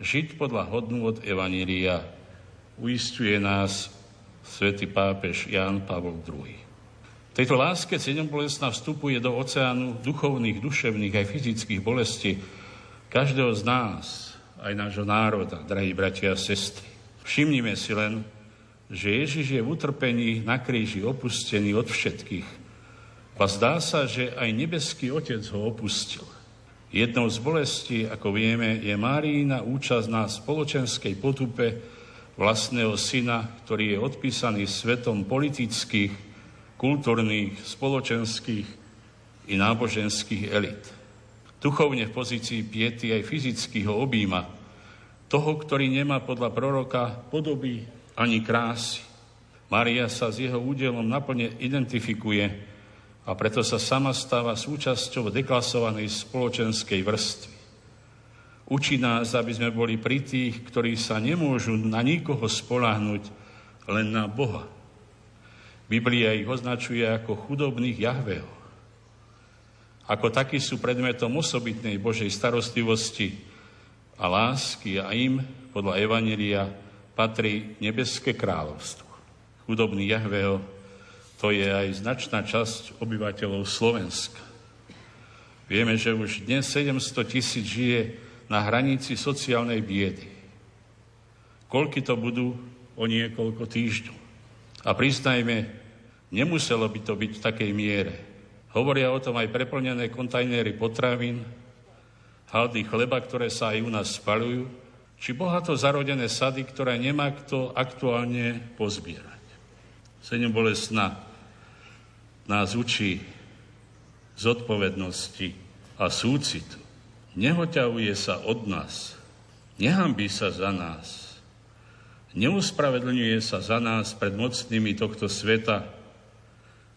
žiť podľa hodnú od Evanília. Uistuje nás svätý pápež Ján Pavol II. V tejto láske sedem bolestná vstupuje do oceánu duchovných, duševných aj fyzických bolestí každého z nás, aj nášho národa, drahí bratia a sestry. Všimnime si len, že Ježiš je v utrpení na kríži opustený od všetkých. A zdá sa, že aj nebeský Otec ho opustil. Jednou z bolestí, ako vieme, je Márína účasť na spoločenskej potupe vlastného syna, ktorý je odpísaný svetom politických, kultúrnych, spoločenských i náboženských elit. Duchovne v pozícii piety aj fyzicky objíma, toho, ktorý nemá podľa proroka podoby ani krásy. Maria sa s jeho údelom naplne identifikuje a preto sa sama stáva súčasťou deklasovanej spoločenskej vrstvy. Učí nás, aby sme boli pri tých, ktorí sa nemôžu na nikoho spolahnuť, len na Boha. Biblia ich označuje ako chudobných Jahveho. Ako takí sú predmetom osobitnej Božej starostlivosti a lásky a im, podľa Evanelia, patrí nebeské kráľovstvo. Chudobný Jahveho to je aj značná časť obyvateľov Slovenska. Vieme, že už dnes 700 tisíc žije na hranici sociálnej biedy. Koľky to budú o niekoľko týždňov. A priznajme, Nemuselo by to byť v takej miere. Hovoria o tom aj preplnené kontajnery potravín, haldy chleba, ktoré sa aj u nás spalujú, či bohato zarodené sady, ktoré nemá kto aktuálne pozbierať. Sedem bolestná nás učí zodpovednosti a súcitu. Nehoťavuje sa od nás, nehambí sa za nás, neuspravedlňuje sa za nás pred mocnými tohto sveta,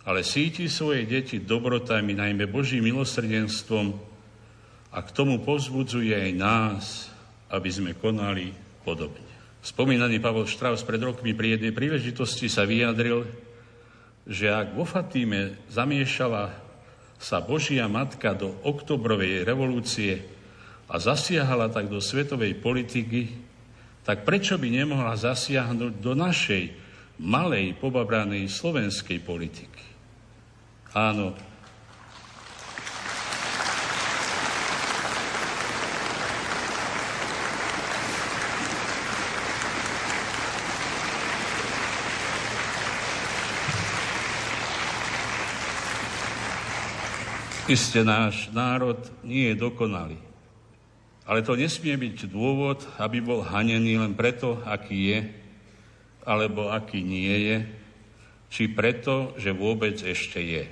ale síti svoje deti dobrotami, najmä Božím milosrdenstvom a k tomu povzbudzuje aj nás, aby sme konali podobne. Spomínaný Pavol Štraus pred rokmi pri jednej príležitosti sa vyjadril, že ak vo Fatíme zamiešala sa Božia Matka do oktobrovej revolúcie a zasiahala tak do svetovej politiky, tak prečo by nemohla zasiahnuť do našej malej pobabranej slovenskej politiky. Áno, Isté náš národ nie je dokonalý. Ale to nesmie byť dôvod, aby bol hanený len preto, aký je, alebo aký nie je, či preto, že vôbec ešte je.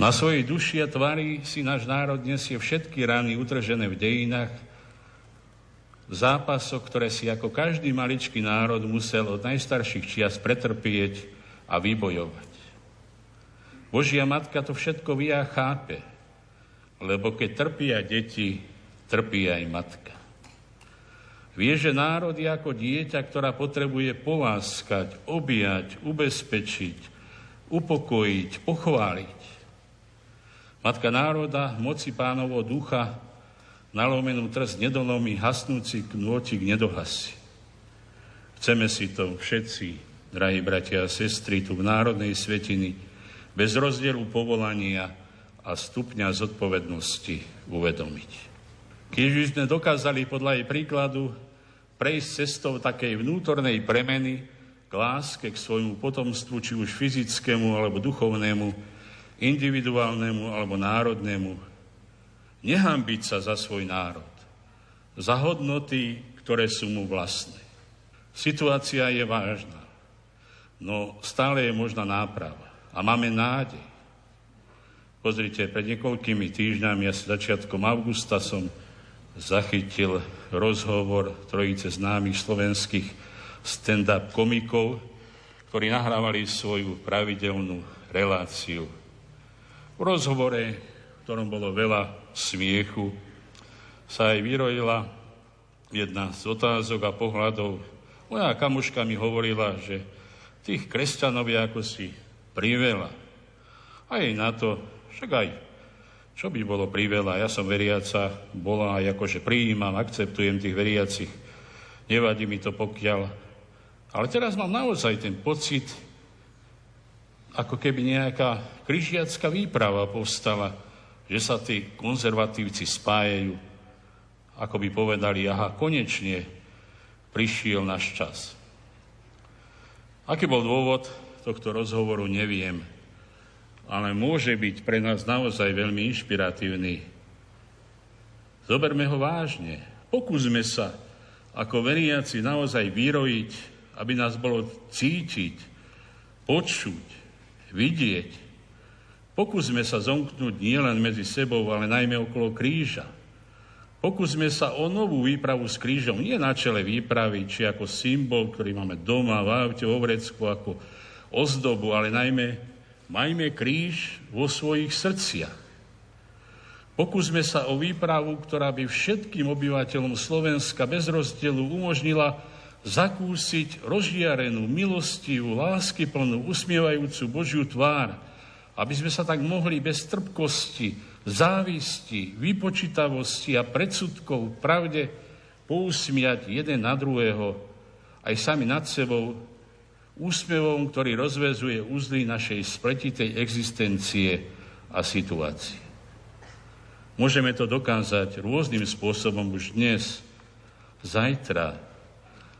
Na svojej duši a tvári si náš národ nesie všetky rany utržené v dejinách, zápasoch, ktoré si ako každý maličký národ musel od najstarších čias pretrpieť a vybojovať. Božia Matka to všetko vie a chápe, lebo keď trpia deti, trpí aj matka. Vie, že národ je ako dieťa, ktorá potrebuje poláskať, objať, ubezpečiť, upokojiť, pochváliť. Matka národa, moci pánovo ducha, nalomenú trst nedolomí, hasnúci knôtik nedohasí. Chceme si to všetci, drahí bratia a sestry, tu v Národnej svetiny, bez rozdielu povolania a stupňa zodpovednosti uvedomiť. Keď by sme dokázali podľa jej príkladu prejsť cestou takej vnútornej premeny k láske, k svojmu potomstvu, či už fyzickému alebo duchovnému, individuálnemu alebo národnému, nehambiť sa za svoj národ, za hodnoty, ktoré sú mu vlastné. Situácia je vážna, no stále je možná náprava a máme nádej. Pozrite, pred niekoľkými týždňami, asi začiatkom augusta som zachytil rozhovor trojice známych slovenských stand-up komikov, ktorí nahrávali svoju pravidelnú reláciu. V rozhovore, v ktorom bolo veľa smiechu sa aj vyrojila jedna z otázok a pohľadov. Moja kamuška mi hovorila, že tých kresťanov je ako si priveľa. A jej na to, však aj, čo by bolo priveľa, ja som veriaca, bola aj akože prijímam, akceptujem tých veriacich, nevadí mi to pokiaľ. Ale teraz mám naozaj ten pocit, ako keby nejaká križiacká výprava povstala, že sa tí konzervatívci spájajú, ako by povedali, aha, konečne prišiel náš čas. Aký bol dôvod tohto rozhovoru, neviem, ale môže byť pre nás naozaj veľmi inšpiratívny. Zoberme ho vážne. Pokúsme sa ako veriaci naozaj vyrojiť, aby nás bolo cítiť, počuť, vidieť, Pokúsme sa zomknúť nielen medzi sebou, ale najmä okolo kríža. Pokúsme sa o novú výpravu s krížom, nie na čele výpravy, či ako symbol, ktorý máme doma, v aute, vo vrecku, ako ozdobu, ale najmä majme kríž vo svojich srdciach. Pokúsme sa o výpravu, ktorá by všetkým obyvateľom Slovenska bez rozdielu umožnila zakúsiť rozžiarenú, milostivú, láskyplnú, usmievajúcu Božiu tvár, aby sme sa tak mohli bez trpkosti, závisti, vypočítavosti a predsudkov pravde pousmiať jeden na druhého, aj sami nad sebou, úsmevom, ktorý rozvezuje úzly našej spletitej existencie a situácie. Môžeme to dokázať rôznym spôsobom už dnes, zajtra.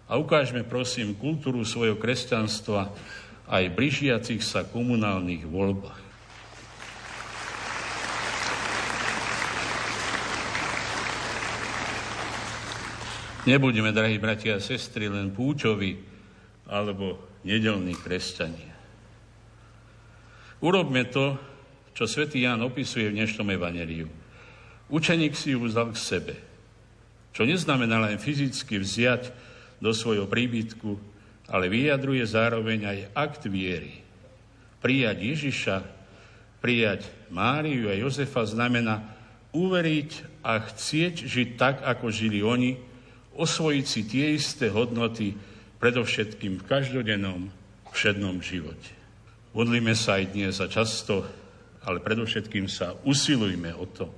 A ukážme, prosím, kultúru svojho kresťanstva aj blížiacich sa komunálnych voľbách. Nebuďme, drahí bratia a sestry, len púčovi alebo nedelní kresťania. Urobme to, čo svätý Ján opisuje v dnešnom evaneliu. Učeník si ju vzal k sebe, čo neznamená len fyzicky vziať do svojho príbytku, ale vyjadruje zároveň aj akt viery. Prijať Ježiša, prijať Máriu a Jozefa znamená uveriť a chcieť žiť tak, ako žili oni, osvojiť si tie isté hodnoty, predovšetkým v každodennom, všednom živote. Modlíme sa aj dnes a často ale predovšetkým sa usilujme o to.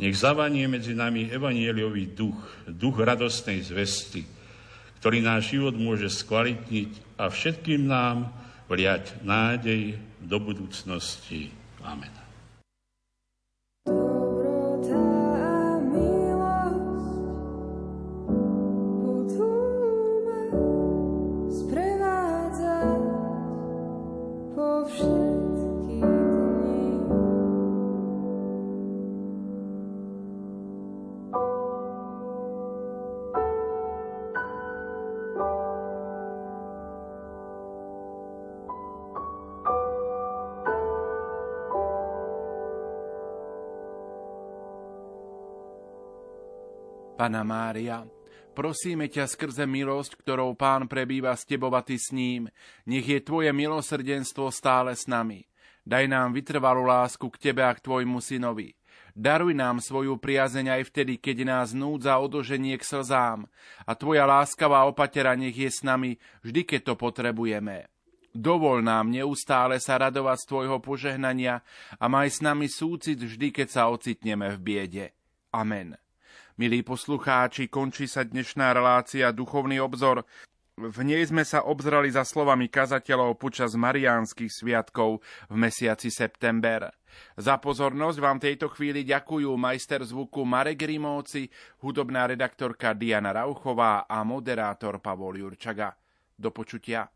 Nech zavanie medzi nami evanieliový duch, duch radostnej zvesty, ktorý náš život môže skvalitniť a všetkým nám vliať nádej do budúcnosti. Amen. Pana Mária, prosíme ťa skrze milosť, ktorou Pán prebýva s tebou a ty s ním, nech je tvoje milosrdenstvo stále s nami. Daj nám vytrvalú lásku k tebe a k tvojmu synovi. Daruj nám svoju priazeň aj vtedy, keď nás núdza odoženie k slzám a tvoja láskavá opatera nech je s nami vždy, keď to potrebujeme. Dovol nám neustále sa radovať z tvojho požehnania a maj s nami súcit vždy, keď sa ocitneme v biede. Amen. Milí poslucháči, končí sa dnešná relácia Duchovný obzor. V nej sme sa obzrali za slovami kazateľov počas mariánskych sviatkov v mesiaci september. Za pozornosť vám tejto chvíli ďakujú majster zvuku Marek Rimóci, hudobná redaktorka Diana Rauchová a moderátor Pavol Jurčaga. Do počutia.